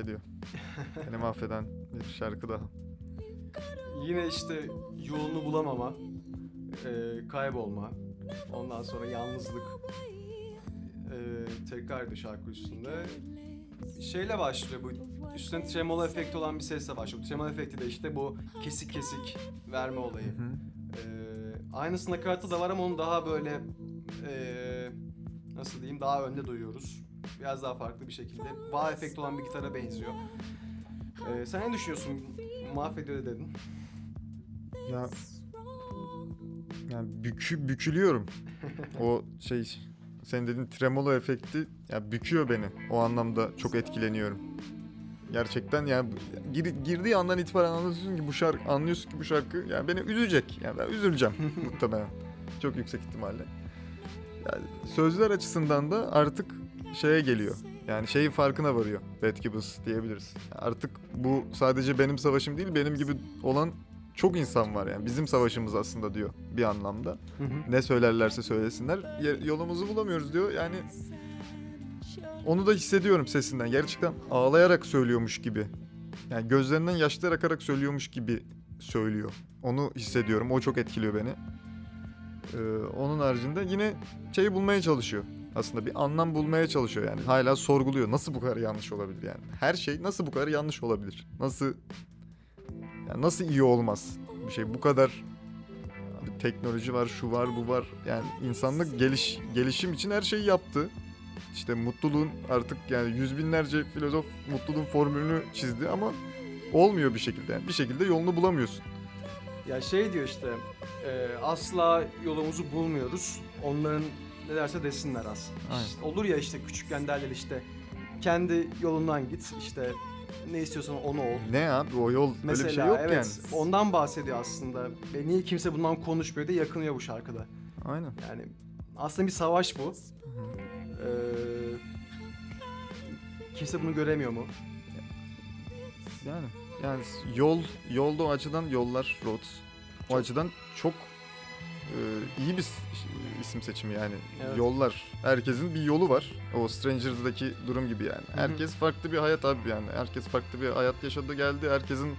Mahvediyor. Beni mahveden bir şarkı daha. Yine işte yolunu bulamama, e, kaybolma, ondan sonra yalnızlık e, tekrar ediyor şarkı üstünde. Şeyle başlıyor bu üstüne tremolo efekti olan bir sesle başlıyor. Bu tremolo efekti de işte bu kesik kesik verme olayı. Hı. Ee, aynısı nakaratı da var ama onu daha böyle ee, nasıl diyeyim daha önde duyuyoruz. Biraz daha farklı bir şekilde. Bağ efekti olan bir gitara benziyor. Ee, sen ne düşünüyorsun? Mahvediyor dedin. Ya yani bükü, bükülüyorum. o şey senin dediğin tremolo efekti ya büküyor beni. O anlamda çok etkileniyorum. Gerçekten yani gir- girdiği andan itibaren anlıyorsun ki bu şarkı anlıyorsun ki bu şarkı yani beni üzecek. Yani ben üzüleceğim muhtemelen. Çok yüksek ihtimalle. Yani sözler açısından da artık şeye geliyor. Yani şeyin farkına varıyor. Bad Gibbons diyebiliriz. Artık bu sadece benim savaşım değil, benim gibi olan çok insan var yani. Bizim savaşımız aslında diyor bir anlamda. Hı hı. Ne söylerlerse söylesinler. Yolumuzu bulamıyoruz diyor. Yani onu da hissediyorum sesinden. Gerçekten ağlayarak söylüyormuş gibi. Yani gözlerinden yaşlar akarak söylüyormuş gibi söylüyor. Onu hissediyorum. O çok etkiliyor beni. Ee, onun haricinde yine şeyi bulmaya çalışıyor. Aslında bir anlam bulmaya çalışıyor yani. Hala sorguluyor. Nasıl bu kadar yanlış olabilir yani? Her şey nasıl bu kadar yanlış olabilir? Nasıl yani nasıl iyi olmaz bir şey? Bu kadar Hani teknoloji var, şu var, bu var. Yani insanlık geliş gelişim için her şeyi yaptı. İşte mutluluğun artık yani yüz binlerce filozof mutluluğun formülünü çizdi ama olmuyor bir şekilde. Yani bir şekilde yolunu bulamıyorsun. Ya şey diyor işte e, asla yolumuzu bulmuyoruz. Onların ne derse desinler aslında. Aynen. İşte olur ya işte küçükken derler işte kendi yolundan git işte ne istiyorsan onu ol. Ne abi o yol Mesela öyle bir şey yok evet yani. ondan bahsediyor aslında. Ve niye kimse bundan konuşmuyor diye yakınıyor bu şarkıda. Aynen. Yani aslında bir savaş bu. Ee, kimse bunu göremiyor mu? Yani yani yol yolda o açıdan yollar roads. O Çok- açıdan çok e, iyi bir isim seçimi yani. Evet. Yollar. Herkesin bir yolu var. O Strangers'daki durum gibi yani. Herkes farklı bir hayat abi yani. Herkes farklı bir hayat yaşadı geldi. Herkesin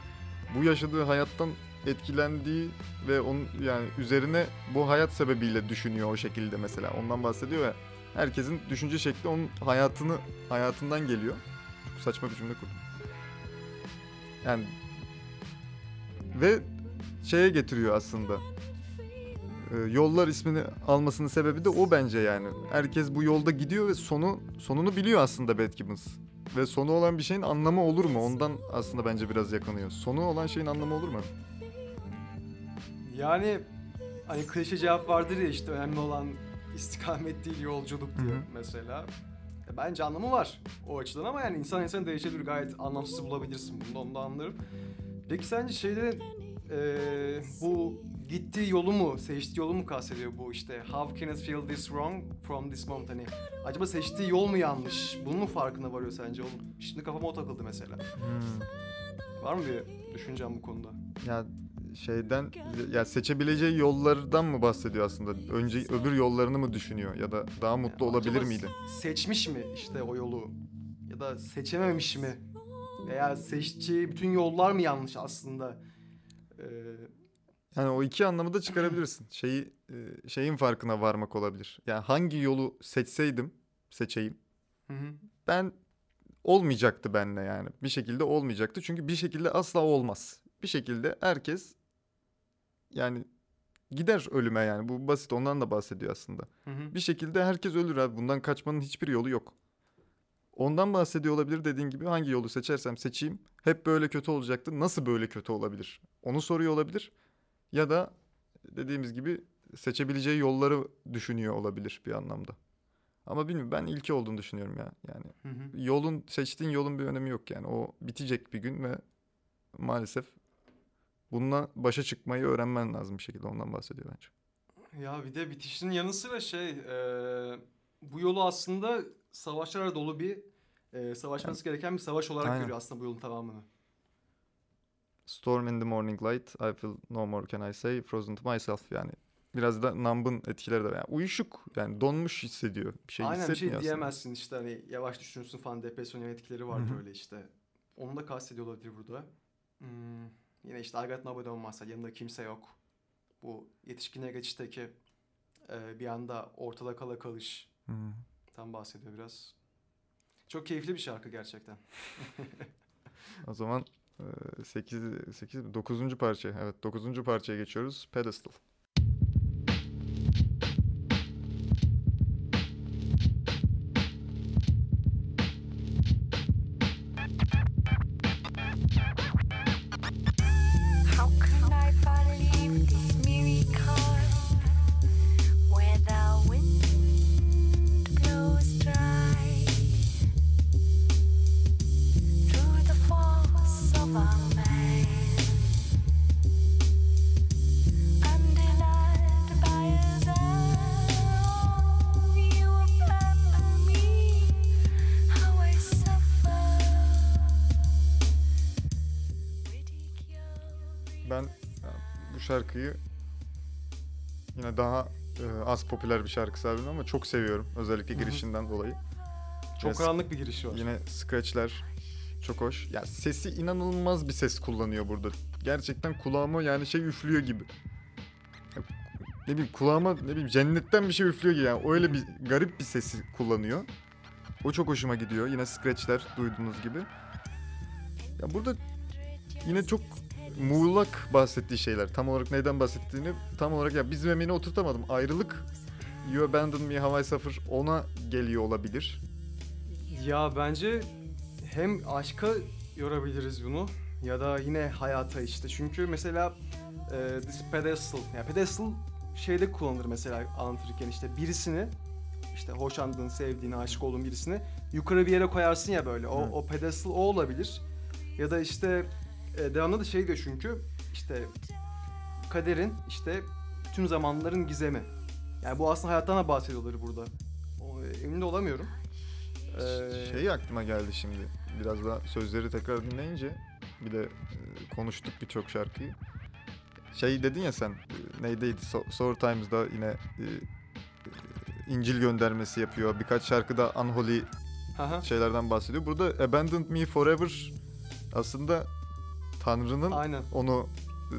bu yaşadığı hayattan etkilendiği ve onun yani üzerine bu hayat sebebiyle düşünüyor o şekilde mesela. Ondan bahsediyor ya. Herkesin düşünce şekli onun hayatını hayatından geliyor. Çok saçma bir cümle kurdum. Yani ve şeye getiriyor aslında. Ee, yollar ismini almasının sebebi de o bence yani. Herkes bu yolda gidiyor ve sonu sonunu biliyor aslında Bad Gibbons. Ve sonu olan bir şeyin anlamı olur mu? Ondan aslında bence biraz yakınıyor. Sonu olan şeyin anlamı olur mu? Yani hani klişe cevap vardır ya işte önemli olan istikamet değil yolculuk diyor mesela. E, Bence anlamı var o açıdan ama yani insan insan değişebilir gayet anlamsız bulabilirsin bunu da onu da anlarım. Peki sence şeyde e, bu gittiği yolu mu seçtiği yolu mu kastediyor bu işte how can it feel this wrong from this moment hani acaba seçtiği yol mu yanlış bunun mu farkına varıyor sence oğlum? Şimdi kafama o takıldı mesela. Var mı bir düşüncen bu konuda? Ya şeyden ya seçebileceği yollardan mı bahsediyor aslında? Önce öbür yollarını mı düşünüyor ya da daha mutlu Yani olabilir acaba miydi? Seçmiş mi işte o yolu? Ya da seçememiş mi? Veya seçtiği bütün yollar mı yanlış aslında? Ee, Yani o iki anlamı da çıkarabilirsin. Şeyi e, şeyin farkına varmak olabilir. Yani hangi yolu seçseydim, seçeyim. hı hı. Ben olmayacaktı benle yani. Bir şekilde olmayacaktı. Çünkü bir şekilde asla olmaz. Bir şekilde herkes yani gider ölüme yani. Bu basit ondan da bahsediyor aslında. Hı hı. Bir şekilde herkes ölür abi. Bundan kaçmanın hiçbir yolu yok. Ondan bahsediyor olabilir dediğin gibi hangi yolu seçersem seçeyim hep böyle kötü olacaktı. Nasıl böyle kötü olabilir? Onu soruyor olabilir. Ya da dediğimiz gibi seçebileceği yolları düşünüyor olabilir bir anlamda. Ama bilmiyorum ben ilki olduğunu düşünüyorum ya. Yani Hı hı. yolun seçtiğin yolun bir önemi yok yani. O bitecek bir gün ve maalesef bununla başa çıkmayı öğrenmen lazım bir şekilde ondan bahsediyor bence. Ya bir de bitişinin yanı sıra şey e, bu yolu aslında savaşlarla dolu bir e, savaşması gereken bir savaş olarak Aynen. görüyor aslında bu yolun tamamını. Storm in the morning light, I feel no more can I say, frozen to myself yani. Biraz da Numb'ın etkileri de yani uyuşuk yani donmuş hissediyor. Bir şey Aynen bir şey aslında. diyemezsin işte hani yavaş düşünürsün falan depresyon etkileri vardır Hı hı. öyle işte. Onu da kastediyor olabilir burada. Hmm, yine işte I got nobody on my side, yanında kimse yok. Bu yetişkinliğe geçişteki e, bir anda ortada kala kalış tam bahsediyor biraz. Çok keyifli bir şarkı gerçekten. O zaman 8 8 9. parça. Evet 9. parçaya geçiyoruz. Pedestal. Şarkıyı yine daha e, az popüler bir şarkısı albüm ama çok seviyorum. Özellikle girişinden dolayı. Çok Yine, karanlık bir girişi var. yine scratchler çok hoş. Ya sesi inanılmaz bir ses kullanıyor burada. Gerçekten kulağıma yani şey üflüyor gibi. Ne bileyim kulağıma ne bileyim cennetten bir şey üflüyor gibi. Yani öyle bir garip bir sesi kullanıyor. O çok hoşuma gidiyor. Yine scratchler duyduğunuz gibi. Ya burada yine çok muğlak bahsettiği şeyler. Tam olarak neyden bahsettiğini tam olarak ya bizim emeğine oturtamadım. Ayrılık You Abandoned Me How I Suffer ona geliyor olabilir. Ya bence hem aşka yorabiliriz bunu ya da yine hayata işte. Çünkü mesela e, this pedestal, yani pedestal şeyde kullanılır mesela anlatırken işte birisini işte hoşlandığın, sevdiğin, aşık olduğun birisini yukarı bir yere koyarsın ya böyle. O, Evet. o pedestal o olabilir. Ya da işte e, devamında da şey diyor çünkü işte kaderin işte tüm zamanların gizemi. Yani bu aslında hayattan da bahsediyorlar burada. O, emin de olamıyorum. Ee, Şey aklıma geldi şimdi. Biraz daha sözleri tekrar dinleyince bir de e, konuştuk birçok şarkıyı. Şey dedin ya sen e, neydeydi? So- Sour Times'da yine e, e, İncil göndermesi yapıyor. Birkaç şarkıda Unholy Aha. şeylerden bahsediyor. Burada Abandoned Me Forever aslında Tanrı'nın Aynen. onu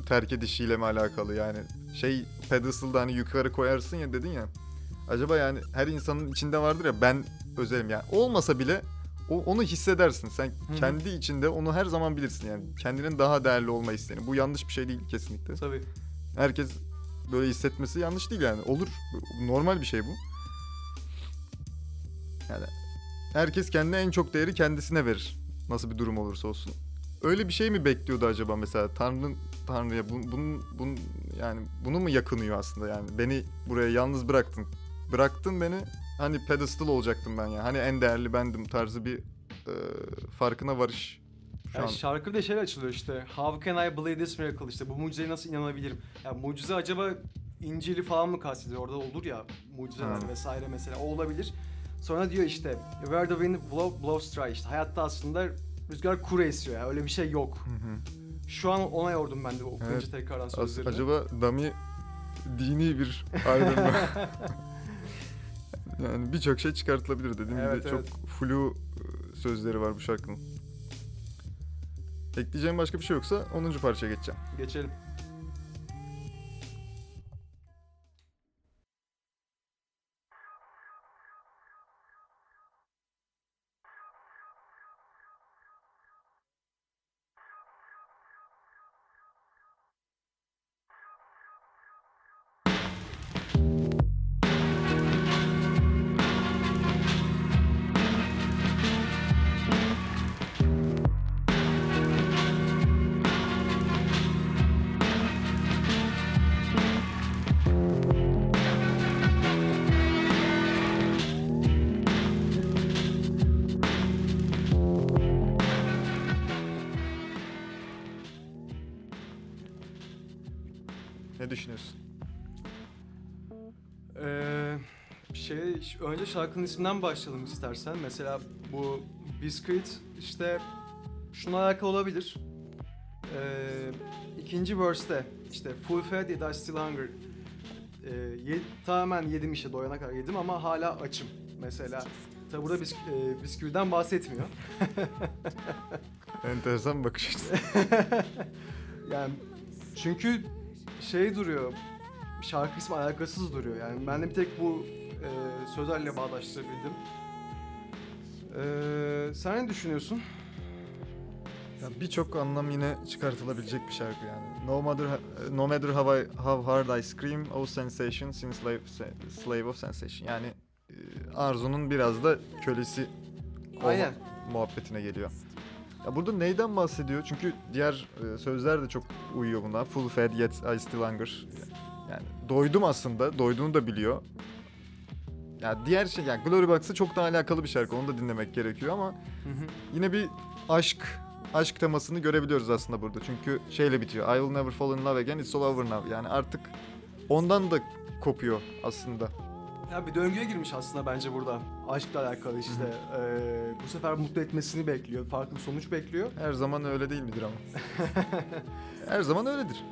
terk edişiyle mi alakalı? Yani şey pedestal'da hani yukarı koyarsın ya dedin ya. Acaba yani her insanın içinde vardır ya ben özelim. Yani olmasa bile o, onu hissedersin. Sen hı. kendi içinde onu her zaman bilirsin. Yani kendinin daha değerli olma isteğini. Bu yanlış bir şey değil kesinlikle. Tabii. herkes böyle hissetmesi yanlış değil yani. Olur. Normal bir şey bu. Yani herkes kendine en çok değeri kendisine verir. Nasıl bir durum olursa olsun öyle bir şey mi bekliyordu acaba mesela Tanrı'nın Tanrı'ya bunun, bunun, bunun yani bunu mu yakınıyor aslında yani beni buraya yalnız bıraktın bıraktın beni hani pedestal olacaktım ben ya hani en değerli bendim tarzı bir e, farkına varış şu Yani an şarkı bir de şeyle açılıyor işte. How can I believe this miracle işte. Bu mucizeye nasıl inanabilirim? Ya mucize acaba İncil'i falan mı kastediyor? Orada olur ya mucizeler Ha. vesaire mesela. O olabilir. Sonra diyor işte where the wind blow, blows dry işte. Hayatta aslında rüzgar kuru esiyor ya. Öyle bir şey yok. Hı hı. Şu an ona yordum ben de okuyunca Evet. tekrardan As- sözlerini. acaba Dami dini bir albüm mü? yani birçok şey çıkartılabilir dediğim Evet, gibi çok flu e, sözleri var bu şarkının. Ekleyeceğim başka bir şey yoksa 10. parçaya geçeceğim. Geçelim. Şarkının isminden başlayalım istersen. Mesela bu Biscuit işte şuna alakalı olabilir. Ee, ikinci verse'te işte full fed yet I still hunger. Ee, ye- tamamen yedim işte doyana kadar yedim ama hala açım. Mesela tabi burada bis, e, bisküviden bahsetmiyor. Enteresan bir bakış açısı. yani çünkü şey duruyor. Şarkı ismi alakasız duruyor. Yani ben de bir tek bu e, sözlerle bağdaştırabildim. Ee, sen ne düşünüyorsun? Ya birçok anlam yine çıkartılabilecek bir şarkı yani. No matter no matter how I, how hard I scream, oh sensation since slave slave of sensation. Yani e, Arzu'nun biraz da kölesi Aynen. muhabbetine geliyor. Ya burada neyden bahsediyor? Çünkü diğer e, sözler de çok uyuyor buna. Full fed yet I still hunger. Yani doydum aslında. Doyduğunu da biliyor. Ya diğer şey yani Glory Box'ı çok daha alakalı bir şarkı. Onu da dinlemek gerekiyor ama Hı hı. yine bir aşk aşk temasını görebiliyoruz aslında burada. Çünkü şeyle bitiyor. I will never fall in love again, it's all over now. Yani artık ondan da kopuyor aslında. Ya bir döngüye girmiş aslında bence burada. Aşkla alakalı işte. Ee, bu sefer mutlu etmesini bekliyor. Farklı bir sonuç bekliyor. Her zaman öyle değil midir ama? Her zaman öyledir.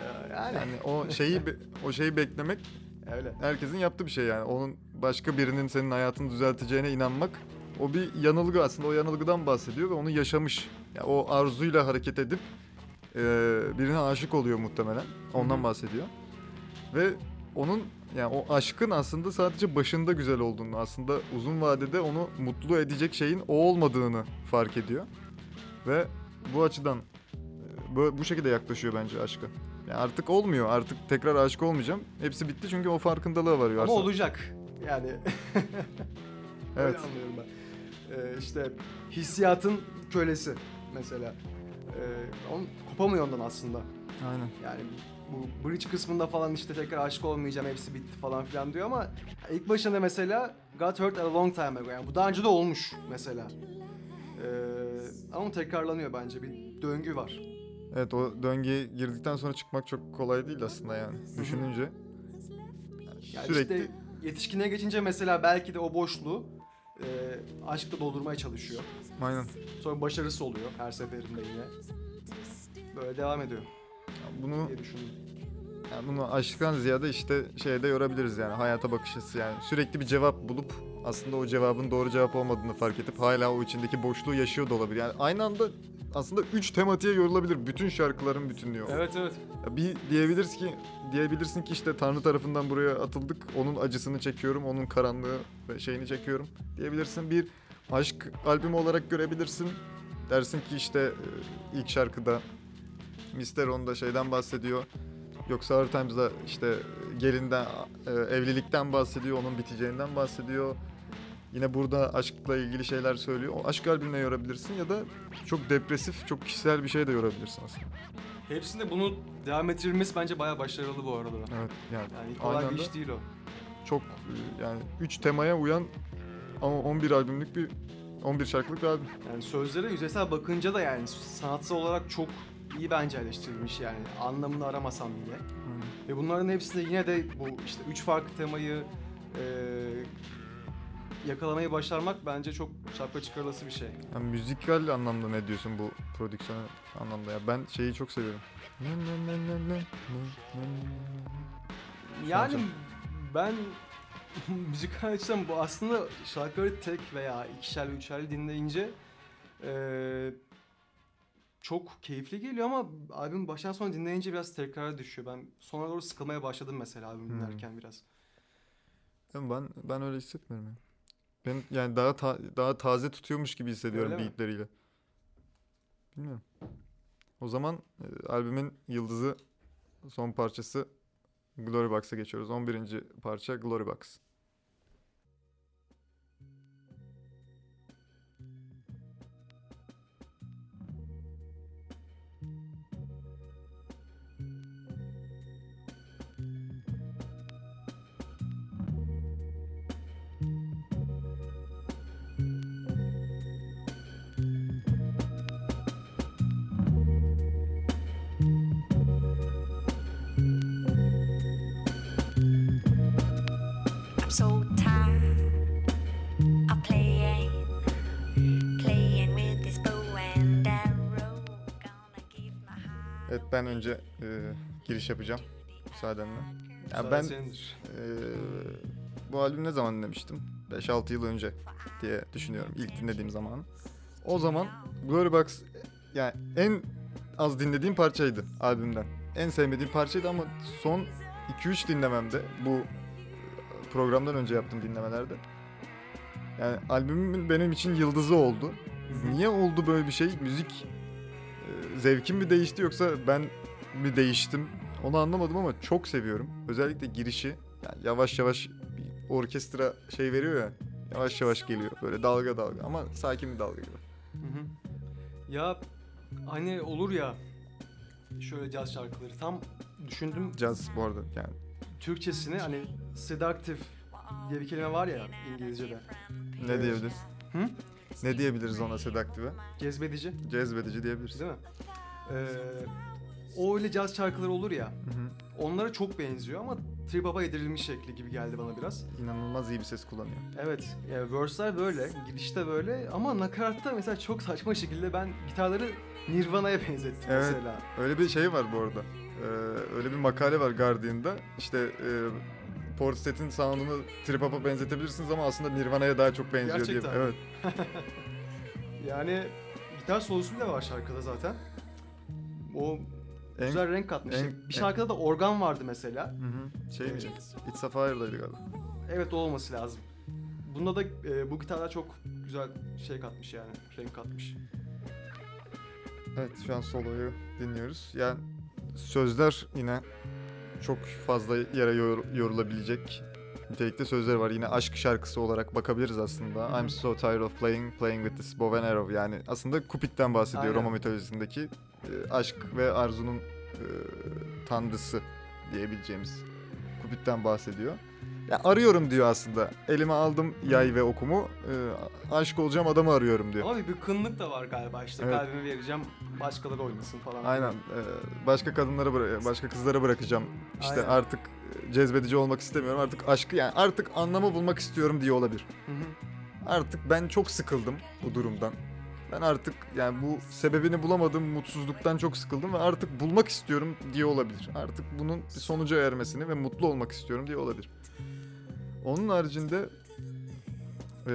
Ee, yani Yani o şeyi o şeyi beklemek öyle. herkesin yaptığı bir şey yani. Onun başka birinin senin hayatını düzelteceğine inanmak o bir yanılgı aslında. O yanılgıdan bahsediyor ve onu yaşamış. Ya o arzuyla hareket edip e, birine aşık oluyor muhtemelen. Ondan hı. bahsediyor. Ve onun yani o aşkın aslında sadece başında güzel olduğunu, aslında uzun vadede onu mutlu edecek şeyin o olmadığını fark ediyor. Ve bu açıdan e, bu şekilde yaklaşıyor bence aşka. Yani artık olmuyor. Artık tekrar aşık olmayacağım. Hepsi bitti çünkü o farkındalığa varıyor. Ama olacak. Yani Evet. öyle anlıyorum ben. Ee, işte hissiyatın kölesi mesela. Ee, on, kopamıyor ondan aslında. Aynen. Yani bu bridge kısmında falan işte tekrar aşık olmayacağım hepsi bitti falan filan diyor ama ilk başında mesela got hurt a long time ago yani bu daha önce de olmuş mesela. Ee, ama tekrarlanıyor bence bir döngü var. Evet o döngüye girdikten sonra çıkmak çok kolay değil aslında yani. Düşününce. Yani Sürekli işte yetişkinliğe geçince mesela belki de o boşluğu e, aşkla doldurmaya çalışıyor. aynen. Sonra başarısı oluyor her seferinde yine. Böyle devam ediyor Bunu diye düşündüm. yani bunu aşktan ziyade işte şeye de yorabiliriz yani hayata bakış açısı yani. Sürekli bir cevap bulup aslında o cevabın doğru cevap olmadığını fark edip hala o içindeki boşluğu yaşıyor da olabilir. Yani aynı anda aslında üç tematiğe yorulabilir. Bütün şarkıların bütünlüğü. o. Evet evet. Ya Bir diyebiliriz ki diyebilirsin ki işte Tanrı tarafından buraya atıldık. Onun acısını çekiyorum, onun karanlığı ve şeyini çekiyorum diyebilirsin. Bir aşk albümü olarak görebilirsin. Dersin ki işte e, ilk şarkıda Mister onda şeyden bahsediyor. Yoksa Hard Times'da işte gelinden, e, evlilikten bahsediyor, onun biteceğinden bahsediyor. Yine burada aşkla ilgili şeyler söylüyor. O aşk albümüne yorabilirsin ya da çok depresif, çok kişisel bir şey de yorabilirsin aslında. Hepsinde bunu devam ettirilmesi bence bayağı başarılı bu arada. Evet yani Yani kolay bir iş değil o. çok e, yani 3 temaya uyan ama 11 albümlük bir 11 şarkılık bir albüm. Yani sözlere yüzeysel bakınca da yani sanatsal olarak çok iyi bence eleştirilmiş yani anlamını aramasam bile. Ve bunların hepsinde yine de bu işte üç farklı temayı eee yakalamayı başarmak bence çok şapka çıkarılası bir şey. Yani müzikal anlamda ne diyorsun bu prodüksiyon anlamda ya? Ben şeyi çok seviyorum. Yani ben müzikal açıdan bu aslında şarkıları tek veya ikişerli üçerli dinleyince eee, çok keyifli geliyor ama albüm baştan sona dinleyince biraz tekrara düşüyor. Ben sonra doğru sıkılmaya başladım mesela albüm Hmm. dinlerken biraz. Yani Ben ben öyle hissetmiyorum yani. Ben yani daha ta- daha taze tutuyormuş gibi hissediyorum Öyle mi? beatleriyle. Bilmiyorum. O zaman e, albümün yıldızı son parçası Glory Box'a geçiyoruz. 11. parça Glory Box. Evet ben önce e, giriş yapacağım müsaadenle. Ya ben senindir. e, bu albüm ne zaman dinlemiştim? 5-6 yıl önce diye düşünüyorum ilk dinlediğim zamanı. O zaman Glory Box yani en az dinlediğim parçaydı albümden. En sevmediğim parçaydı ama son 2-3 dinlememde bu programdan önce yaptığım dinlemelerde. Yani albümün benim için yıldızı oldu. Niye oldu böyle bir şey? Müzik e, zevkim mi değişti yoksa ben mi değiştim? Onu anlamadım ama çok seviyorum. Özellikle girişi yani yavaş yavaş bir orkestra şey veriyor ya. Yavaş yavaş geliyor böyle dalga dalga ama sakin bir dalga gibi. Hı hı. Ya hani olur ya şöyle caz şarkıları tam düşündüm Caz bu arada yani. Türkçesini hani seductive diye bir kelime var ya İngilizce'de. Ne diyebiliriz? Hı? Ne diyebiliriz ona sedaktive? Cezbedici Cezbedici diyebiliriz. değil mi? Ee, o öyle caz şarkıları olur ya. Hı hı. Onlara çok benziyor ama trip hop'a yedirilmiş şekli gibi geldi bana biraz. İnanılmaz iyi bir ses kullanıyor. Evet, yani verse'ler böyle, gidişte böyle ama nakaratta mesela çok saçma şekilde ben gitarları Nirvana'ya benzettim Evet. mesela. Öyle bir şey var bu arada. Ee, öyle bir makale var Guardian'da. İşte e, Portishead'in sound'unu trip hop'a benzetebilirsiniz ama aslında Nirvana'ya daha çok benziyor Gerçekten. diye. Evet. Yani gitar solosu bile var şarkıda zaten. O En, güzel renk katmış. en- bir şarkıda da organ vardı mesela. Hı hı. Şey mi? It's a Fire'daydı galiba. Evet o olması lazım. Bunda da e, bu gitarlar çok güzel şey katmış yani. Renk katmış. Evet şu an soloyu dinliyoruz. Yani sözler yine çok fazla yere yor- yorulabilecek nitelikte sözleri var. Yine aşk şarkısı olarak bakabiliriz aslında. I'm so tired of playing, playing with this bow and arrow. Yani aslında Cupid'den bahsediyor Aynen. Roma mitolojisindeki e, aşk ve arzunun e, tanrısı diyebileceğimiz Cupid'den bahsediyor. Ya arıyorum diyor aslında. Elime aldım yay ve okumu. e, aşık olacağım adamı arıyorum diyor. Ama bir bıkkınlık da var galiba işte Evet. kalbimi vereceğim başkaları oynasın falan. Aynen. Ee, başka kadınlara başka kızlara bırakacağım. İşte Aynen. artık e, cezbedici olmak istemiyorum. Artık aşkı yani artık anlamı bulmak istiyorum diye olabilir. Hı hı. Artık ben çok sıkıldım bu durumdan. Ben artık yani bu sebebini bulamadığım mutsuzluktan çok sıkıldım ve artık bulmak istiyorum diye olabilir. Artık bunun bir sonuca ermesini ve mutlu olmak istiyorum diye olabilir. Onun haricinde eee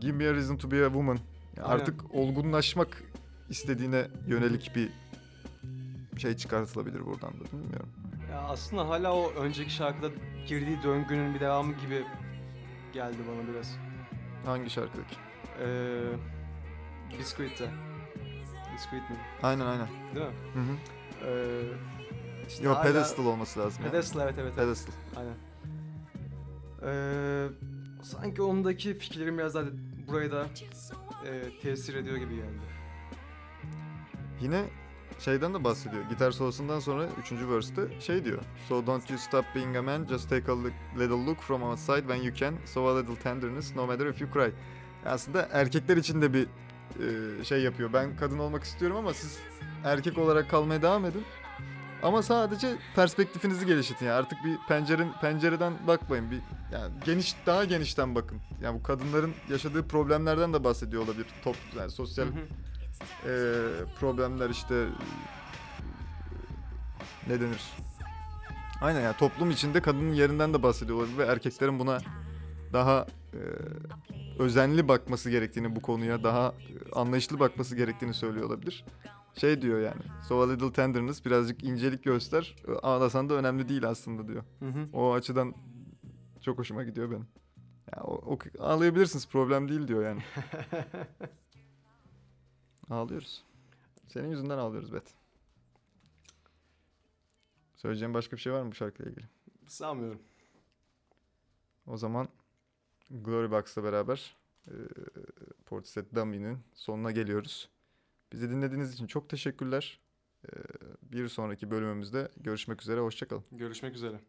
Give Me a Reason to Be a Woman. Yani artık olgunlaşmak istediğine yönelik bir şey çıkartılabilir buradan da bilmiyorum. Ya aslında hala o önceki şarkıda girdiği döngünün bir devamı gibi geldi bana biraz. Hangi şarkıdaki? Ee, Biscuit'te. Biscuit mi? Aynen aynen. Değil mi? Hı hı. Ee, işte Yo hala- pedestal olması lazım. Pedestal evet evet. evet. Pedestal. Aynen. Ee, sanki ondaki fikirlerim biraz daha buraya da e, tesir ediyor gibi geldi. Yine şeyden de bahsediyor. Gitar solosundan sonra 3. verse'te şey diyor. So don't you stop being a man, just take a look- little look from outside when you can. So a little tenderness, no matter if you cry. Aslında erkekler için de bir e, şey yapıyor. Ben kadın olmak istiyorum ama siz erkek olarak kalmaya devam edin. Ama sadece perspektifinizi geliştirin. Yani artık bir pencere, pencereden bakmayın. Bir yani geniş daha genişten bakın. Yani bu kadınların yaşadığı problemlerden de bahsediyor olabilir. Top yani sosyal Hı hı. Eee, problemler işte ne denir? Aynen yani toplum içinde kadının yerinden de bahsediyor olabilir ve erkeklerin buna daha eee, özenli bakması gerektiğini bu konuya daha e, anlayışlı bakması gerektiğini söylüyor olabilir. Şey diyor yani. So a little tenderness birazcık incelik göster. Ağlasan da önemli değil aslında diyor. Hı hı. O açıdan çok hoşuma gidiyor benim. Ya o, o- ağlayabilirsiniz problem değil diyor yani. Ağlıyoruz. Senin yüzünden ağlıyoruz Bet. Söyleyeceğim başka bir şey var mı bu şarkıyla ilgili? Sanmıyorum. O zaman Glory Box'la beraber e, Portishead Dummy'nin sonuna geliyoruz. Bizi dinlediğiniz için çok teşekkürler. E, bir sonraki bölümümüzde görüşmek üzere. Hoşçakalın. Görüşmek üzere.